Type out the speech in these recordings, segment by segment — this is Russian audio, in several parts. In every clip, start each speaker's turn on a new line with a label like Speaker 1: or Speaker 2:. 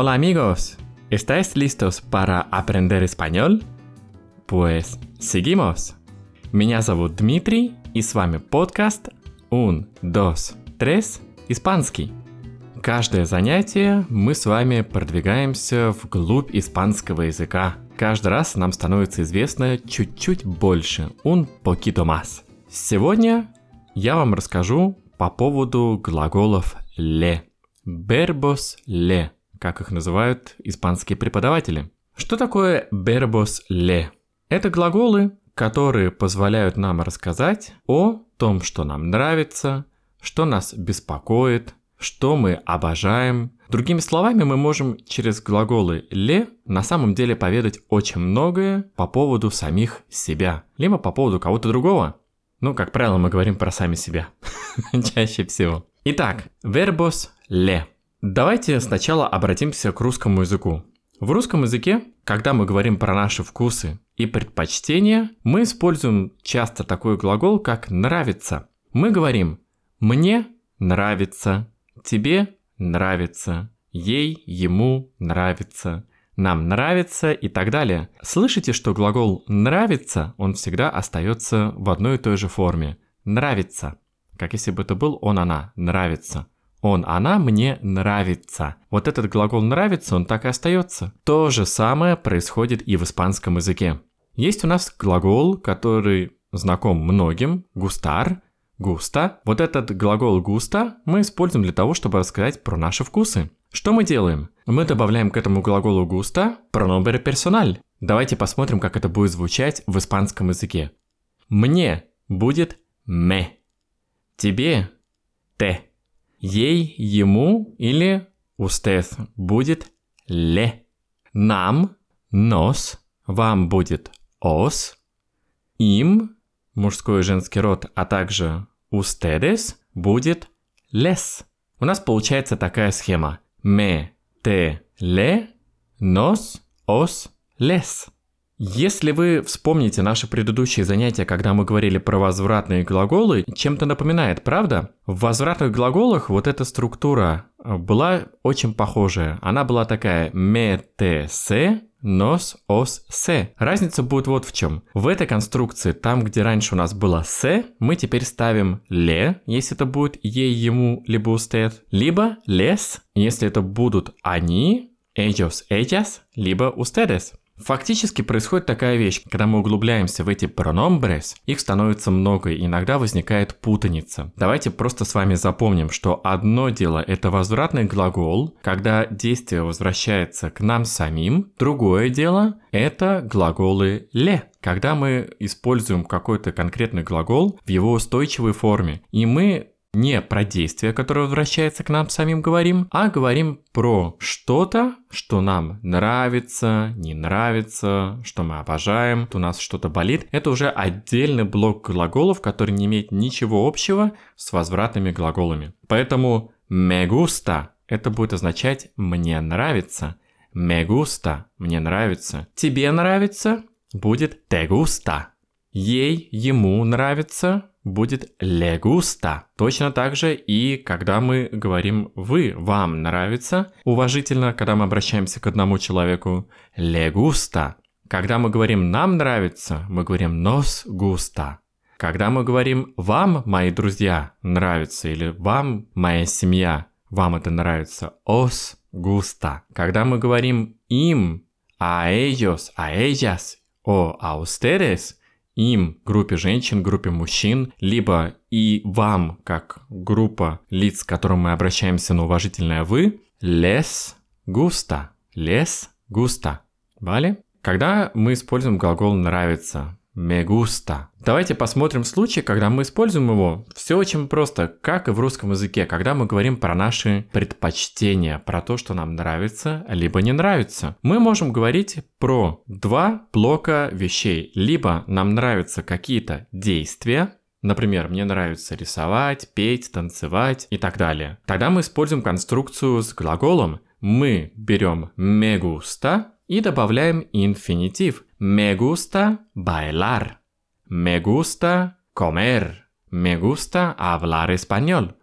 Speaker 1: Hola amigos, ¿estáis listos para aprender español? Pues seguimos. Меня зовут Дмитрий, и с вами подкаст Un, dos, tres, испанский. Каждое занятие мы с вами продвигаемся вглубь испанского языка. Каждый раз нам становится известно чуть-чуть больше, un poquito más. Сегодня я вам расскажу по поводу глаголов le. Verbos le, как их называют испанские преподаватели. Что такое verbos le? Это глаголы, которые позволяют нам рассказать о том, что нам нравится, что нас беспокоит, что мы обожаем. Другими словами, мы можем через глаголы «ле» на самом деле поведать очень многое по поводу самих себя, либо по поводу кого-то другого. Ну, как правило, мы говорим про сами себя. Чаще всего. Итак, verbos «le». Давайте сначала обратимся к русскому языку. В русском языке, когда мы говорим про наши вкусы и предпочтения, мы используем часто такой глагол, как «нравится». Мы говорим «мне нравится», «тебе нравится», «ей, ему нравится», «нам нравится» и так далее. Слышите, что глагол «нравится», он всегда остается в одной и той же форме. «Нравится», как если бы это был он, она, «нравится». Он, она мне нравится. Вот этот глагол нравится, он так и остается. То же самое происходит и в испанском языке. Есть у нас глагол, который знаком многим, густар, густа. Вот этот глагол густа мы используем для того, чтобы рассказать про наши вкусы. Что мы делаем? Мы добавляем к этому глаголу густа pronombre персональ. Давайте посмотрим, как это будет звучать в испанском языке. Мне будет me. Тебе te. Ей, ему или usted будет le. Нам, nos, вам будет os, им, мужской и женский род, а также ustedes будет les. У нас получается такая схема. Me, te, le, nos, os, les. Если вы вспомните наши предыдущие занятия, когда мы говорили про возвратные глаголы, чем-то напоминает, правда? В возвратных глаголах вот эта структура была очень похожая. Она была такая se, nos, os, se. Разница будет вот в чем. В этой конструкции, там, где раньше у нас было se, мы теперь ставим le, если это будет ей, ему, либо usted, либо les, если это будут они, ellos, ellas, либо ustedes. Фактически происходит такая вещь, когда мы углубляемся в эти pronombres, их становится много, и иногда возникает путаница. Давайте просто с вами запомним, что одно дело это возвратный глагол, когда действие возвращается к нам самим, другое дело это глаголы «ле», когда мы используем какой-то конкретный глагол в его устойчивой форме, и мы не про действие, которое возвращается к нам самим говорим, а говорим про что-то, что нам нравится, не нравится, что мы обожаем, у нас что-то болит. Это уже отдельный блок глаголов, который не имеет ничего общего с возвратными глаголами. Поэтому me gusta это будет означать «мне нравится». Me gusta – «мне нравится». Тебе нравится будет «te gusta». Ей, ему нравится будет gusta. Точно так же и когда мы говорим «вы», «вам нравится», уважительно, когда мы обращаемся к одному человеку gusta. Когда мы говорим «нам нравится», мы говорим «nos gusta». Когда мы говорим «вам, мои друзья, нравится» или «вам, моя семья, вам это нравится», «os gusta». Когда мы говорим «им», «a ellos», «a ellas», о «a ustedes», им, группе женщин, группе мужчин, либо и вам, как группа лиц, к которым мы обращаемся на уважительное «вы», les gusta, les gusta. Вали? Когда мы используем глагол «нравится», me gusta. Давайте посмотрим случай, когда мы используем его. Все очень просто, как и в русском языке, когда мы говорим про наши предпочтения, про то, что нам нравится, либо не нравится. Мы можем говорить про два блока вещей. Либо нам нравятся какие-то действия, Например, мне нравится рисовать, петь, танцевать и так далее. Тогда мы используем конструкцию с глаголом. Мы берем me gusta и добавляем инфинитив. Me gusta bailar. Me gusta comer. Me gusta hablar español.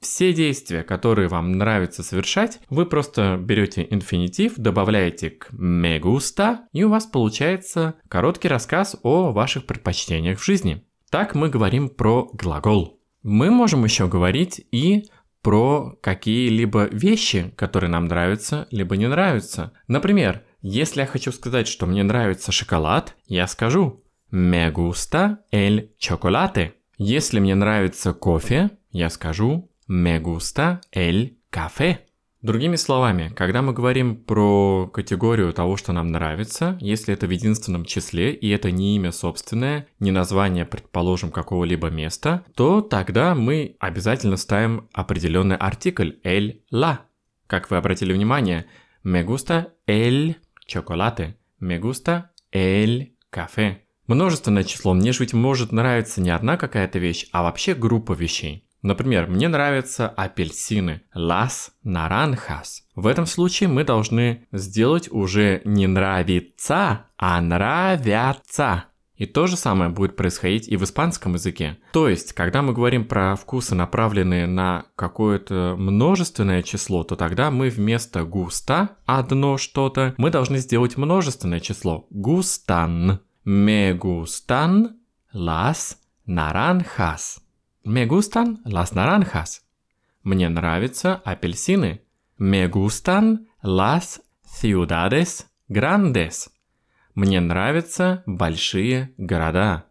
Speaker 1: Все действия, которые вам нравится совершать, вы просто берете инфинитив, добавляете к me gusta, и у вас получается короткий рассказ о ваших предпочтениях в жизни. Так мы говорим про глагол. Мы можем еще говорить и про какие-либо вещи, которые нам нравятся, либо не нравятся. Например, если я хочу сказать, что мне нравится шоколад, я скажу «Me gusta el chocolate». Если мне нравится кофе, я скажу Me gusta el café. Другими словами, когда мы говорим про категорию того, что нам нравится, если это в единственном числе и это не имя собственное, не название, предположим, какого-либо места, то тогда мы обязательно ставим определенный артикль el, la. Как вы обратили внимание, me gusta el chocolate, me gusta el café. Множественное число, мне же ведь может нравиться не одна какая-то вещь, а вообще группа вещей. Например, мне нравятся апельсины. Las naranjas. В этом случае мы должны сделать уже не нравится, а нравятся. И то же самое будет происходить и в испанском языке. То есть, когда мы говорим про вкусы, направленные на какое-то множественное число, то тогда мы вместо густа, одно что-то, мы должны сделать множественное число. Густан. Me gustan las naranjas. Me gustan las naranjas. Мне нравятся апельсины. Me gustan las ciudades grandes. Мне нравятся большие города.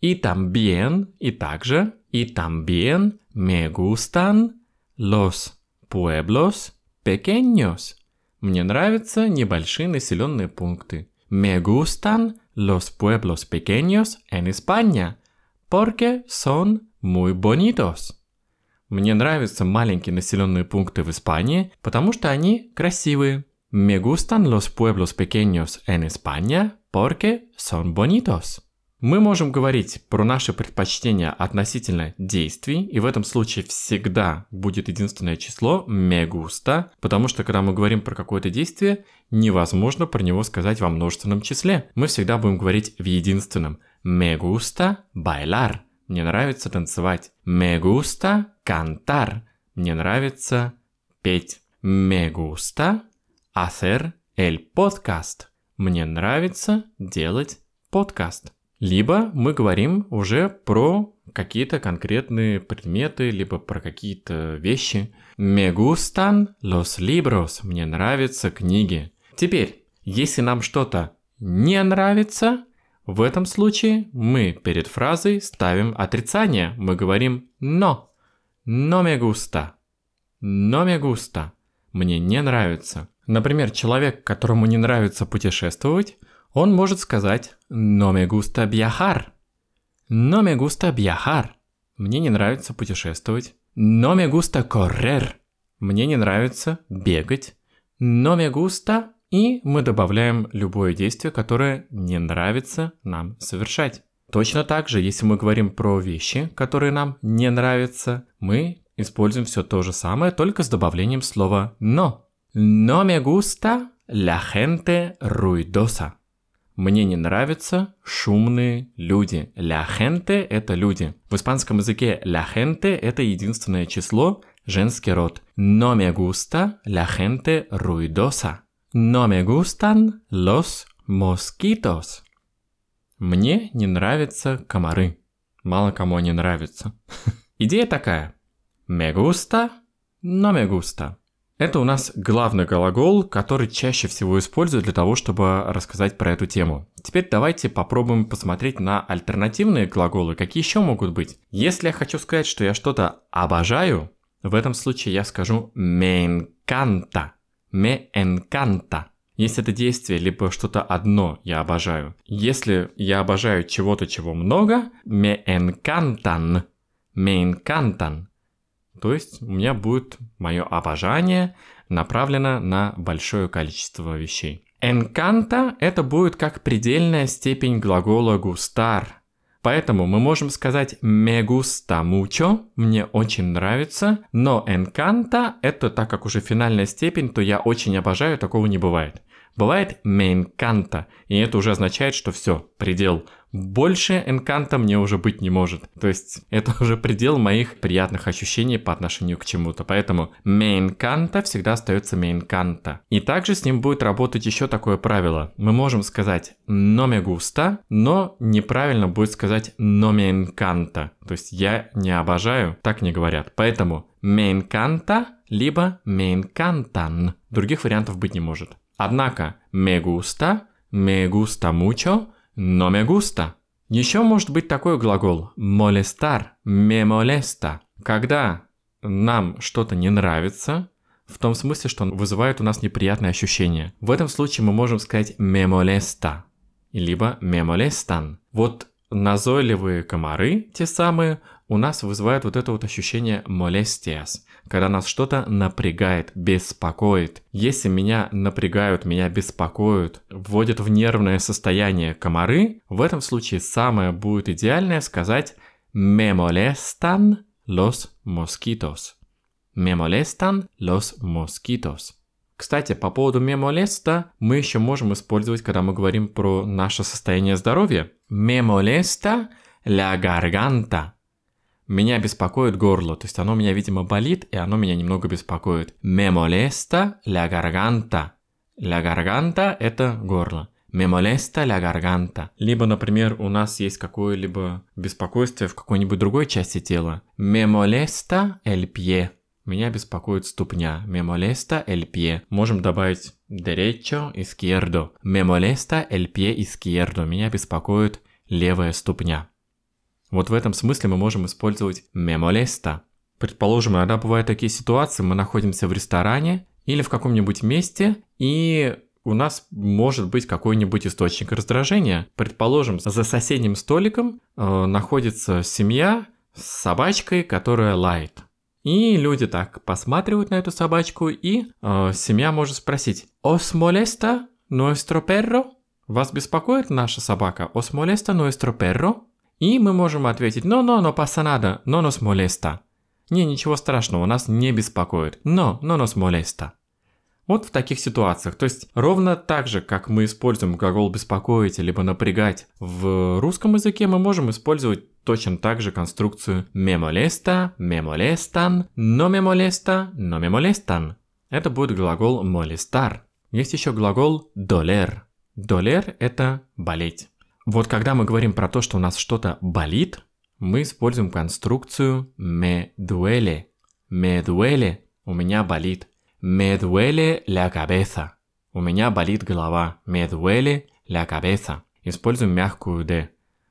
Speaker 1: И también, и также, и también me gustan los pueblos pequeños. Мне нравятся небольшие населенные пункты. Me gustan los pueblos pequeños en España, porque son muy bonitos. Мне нравятся маленькие населенные пункты в Испании, потому что они красивые. Me gustan los pueblos pequeños en España porque son bonitos. Мы можем говорить про наши предпочтения относительно действий, и в этом случае всегда будет единственное число me gusta, потому что когда мы говорим про какое-то действие, невозможно про него сказать во множественном числе. Мы всегда будем говорить в единственном. Me gusta bailar. Мне нравится танцевать. Me gusta cantar. Мне нравится петь. Me gusta hacer el podcast. Мне нравится делать подкаст. Либо мы говорим уже про какие-то конкретные предметы, либо про какие-то вещи. Me gustan los libros. Мне нравятся книги. Теперь, если нам что-то не нравится, в этом случае мы перед фразой ставим отрицание. Мы говорим «но». «No me gusta». «No me gusta». Мне не нравится. Например, человек, которому не нравится путешествовать, он может сказать «no me gusta viajar». «No me gusta viajar». Мне не нравится путешествовать. «No me gusta correr». Мне не нравится бегать. «No me gusta и мы добавляем любое действие, которое не нравится нам совершать. Точно так же, если мы говорим про вещи, которые нам не нравятся, мы используем все то же самое, только с добавлением слова «но». «No me gusta la gente ruidosa». Мне не нравятся шумные люди. La gente – это люди. В испанском языке la gente – это единственное число, женский род. No me gusta la gente ruidosa. No me gustan los mosquitos. Мне не нравятся комары. Мало кому они нравятся. Идея такая. Me gusta, no me gusta. Это у нас главный глагол, который чаще всего используют для того, чтобы рассказать про эту тему. Теперь давайте попробуем посмотреть на альтернативные глаголы, какие еще могут быть. Если я хочу сказать, что я что-то обожаю, в этом случае я скажу me encanta. Me encanta. Если это действие, либо что-то одно я обожаю. Если я обожаю чего-то, чего много, me encantan. Me encantan. То есть у меня будет мое обожание направлено на большое количество вещей. Encanto это будет как предельная степень глагола gustar – Поэтому мы можем сказать me gusta mucho, мне очень нравится, но encanta это так как уже финальная степень, то я очень обожаю, такого не бывает. Бывает encanta, и это уже означает, что все, предел. Больше энканта мне уже быть не может. То есть это уже предел моих приятных ощущений по отношению к чему-то. Поэтому encanta всегда остается encanta. И также с ним будет работать еще такое правило. Мы можем сказать me gusta, но неправильно будет сказать me encanta. То есть я не обожаю, так не говорят. Поэтому encanta либо encantan. Других вариантов быть не может. Однако me gusta, me gusta mucho, no me gusta. Еще может быть такой глагол molestar, me molesta. Когда нам что-то не нравится, в том смысле, что он вызывает у нас неприятные ощущения. В этом случае мы можем сказать me molesta, либо me molestan. Вот назойливые комары, те самые, у нас вызывают вот это вот ощущение molestias, когда нас что-то напрягает, беспокоит. Если меня напрягают, меня беспокоят, вводят в нервное состояние комары, в этом случае самое будет идеальное сказать me molestan los mosquitos. Me molestan los mosquitos. Кстати, по поводу molesta мы еще можем использовать, когда мы говорим про наше состояние здоровья. Molesta la garganta. Меня беспокоит горло, то есть оно меня, видимо, болит, и оно меня немного беспокоит. Me molesta la garganta. La garganta – это горло. Me molesta la garganta. Либо, например, у нас есть какое-либо беспокойство в какой-нибудь другой части тела. Me molesta el pie. Меня беспокоит ступня. Me molesta el pie. Можем добавить derecho, izquierdo. Me molesta el pie izquierdo. Меня беспокоит левая ступня. Вот в этом смысле мы можем использовать molesta. Предположим, иногда бывают такие ситуации, мы находимся в ресторане или в каком-нибудь месте, и у нас может быть какой-нибудь источник раздражения. Предположим, за соседним столиком э, находится семья с собачкой, которая лает. И люди так посматривают на эту собачку, и э, семья может спросить «Os molesta nuestro perro?» Вас беспокоит наша собака? «Os molesta nuestro perro?» И мы можем ответить «No, no, no pasa nada, no nos molesta». Не, ничего страшного, нас не беспокоит. Но, no nos molesta. Вот в таких ситуациях. То есть ровно так же, как мы используем глагол беспокоить либо напрягать в русском языке, мы можем использовать точно так же конструкцию me molesta, me molestan, no me molesta, no me molestan. Это будет глагол molestar. Есть еще глагол doler. Doler – это болеть. Вот когда мы говорим про то, что у нас что-то болит, мы используем конструкцию me duele. Me duele – у меня болит. Me duele la cabeza. У меня болит голова. Me duele la cabeza. Используем мягкую d.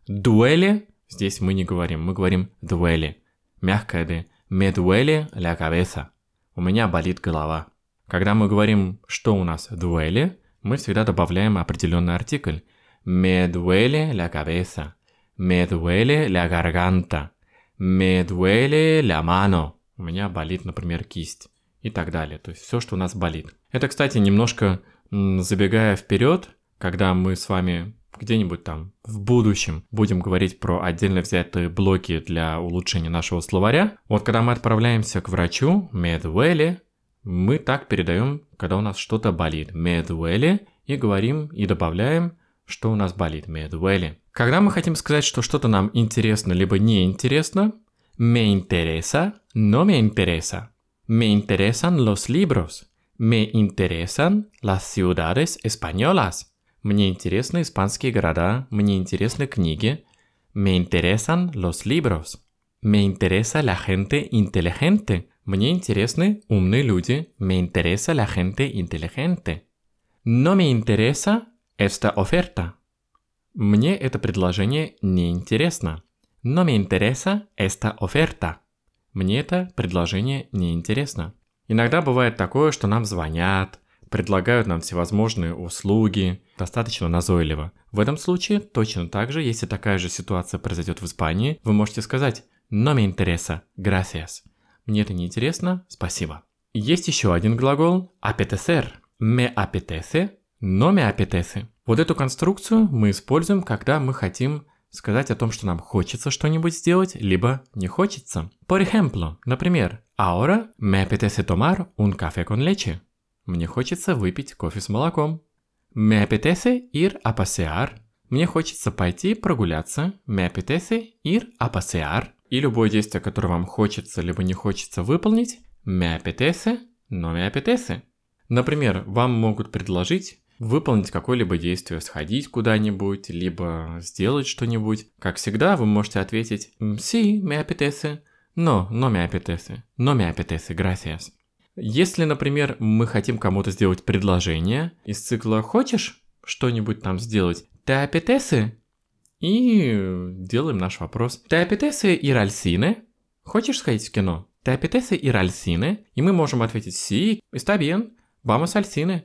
Speaker 1: Duele – здесь мы не говорим, мы говорим duele. Мягкая d. Me duele la cabeza. У меня болит голова. Когда мы говорим, что у нас duele, мы всегда добавляем определенный артикль – Me duele la cabeza. Me duele la garganta. Me duele la mano. У меня болит, например, кисть. И так далее. То есть все, что у нас болит. Это, кстати, немножко забегая вперед, когда мы с вами где-нибудь там в будущем будем говорить про отдельно взятые блоки для улучшения нашего словаря. Вот когда мы отправляемся к врачу, медуэле, мы так передаем, когда у нас что-то болит. Медуэле и говорим и добавляем что у нас болит, duele. Когда мы хотим сказать, что что-то нам интересно либо не интересно, me interesa, no me interesa. Me interesan los libros. Me interesan las ciudades españolas. Мне интересны испанские города, мне интересны книги. Me interesan los libros. Me interesa la gente inteligente. Мне интересны умные люди. Me interesa la gente inteligente. No me interesa esta oferta. Мне это предложение не интересно. No me interesa esta oferta. Мне это предложение не интересно. Иногда бывает такое, что нам звонят, предлагают нам всевозможные услуги, достаточно назойливо. В этом случае точно так же, если такая же ситуация произойдет в Испании, вы можете сказать «No me interesa, gracias». Мне это не интересно, спасибо. Есть еще один глагол apetecer. Me apetece me apetece. Вот эту конструкцию мы используем, когда мы хотим сказать о том, что нам хочется что-нибудь сделать, либо не хочется. Por ejemplo, например, ahora me apetece tomar un café con leche. Мне хочется выпить кофе с молоком. Me apetece ir a pasear. Мне хочется пойти прогуляться. Me apetece ir a pasear. И любое действие, которое вам хочется либо не хочется выполнить. Me apetece, no me apetece. Например, вам могут предложить выполнить какое-либо действие, сходить куда-нибудь, либо сделать что-нибудь. Как всегда, вы можете ответить «Sí, me apetece», «No, no me apetece», «No me apetece, gracias». Если, например, мы хотим кому-то сделать предложение из цикла «Хочешь что-нибудь там сделать?» «Te apetece?» И делаем наш вопрос. «Te apetece ir al cine?» Хочешь сходить в кино? «Te apetece ir al cine?» И мы можем ответить «Sí, está bien, vamos al cine».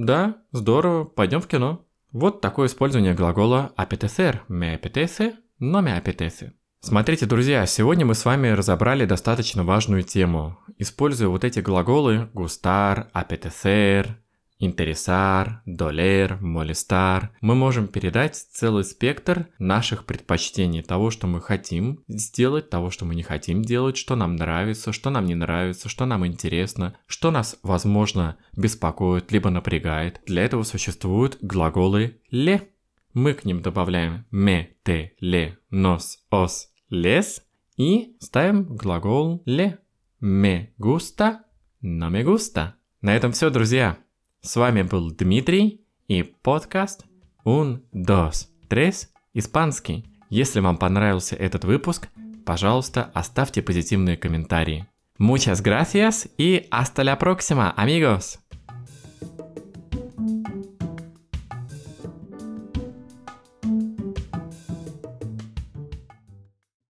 Speaker 1: Да, здорово, пойдем в кино. Вот такое использование глагола apetecer. Me apetece, no me apetece. Смотрите, друзья, сегодня мы с вами разобрали достаточно важную тему. Используя вот эти глаголы gustar, apetecer, интересар, долер, молестар, мы можем передать целый спектр наших предпочтений, того, что мы хотим сделать, того, что мы не хотим делать, что нам нравится, что нам не нравится, что нам интересно, что нас, возможно, беспокоит, либо напрягает. Для этого существуют глаголы «ле». Мы к ним добавляем «ме», «те», «ле», «нос», «ос», «лес» и ставим глагол «ле». «Me gusta», «no me gusta». На этом все, друзья. С вами был Дмитрий и подкаст Un, dos, tres, испанский. Если вам понравился этот выпуск, пожалуйста, оставьте позитивные комментарии. Muchas gracias y hasta la próxima, amigos!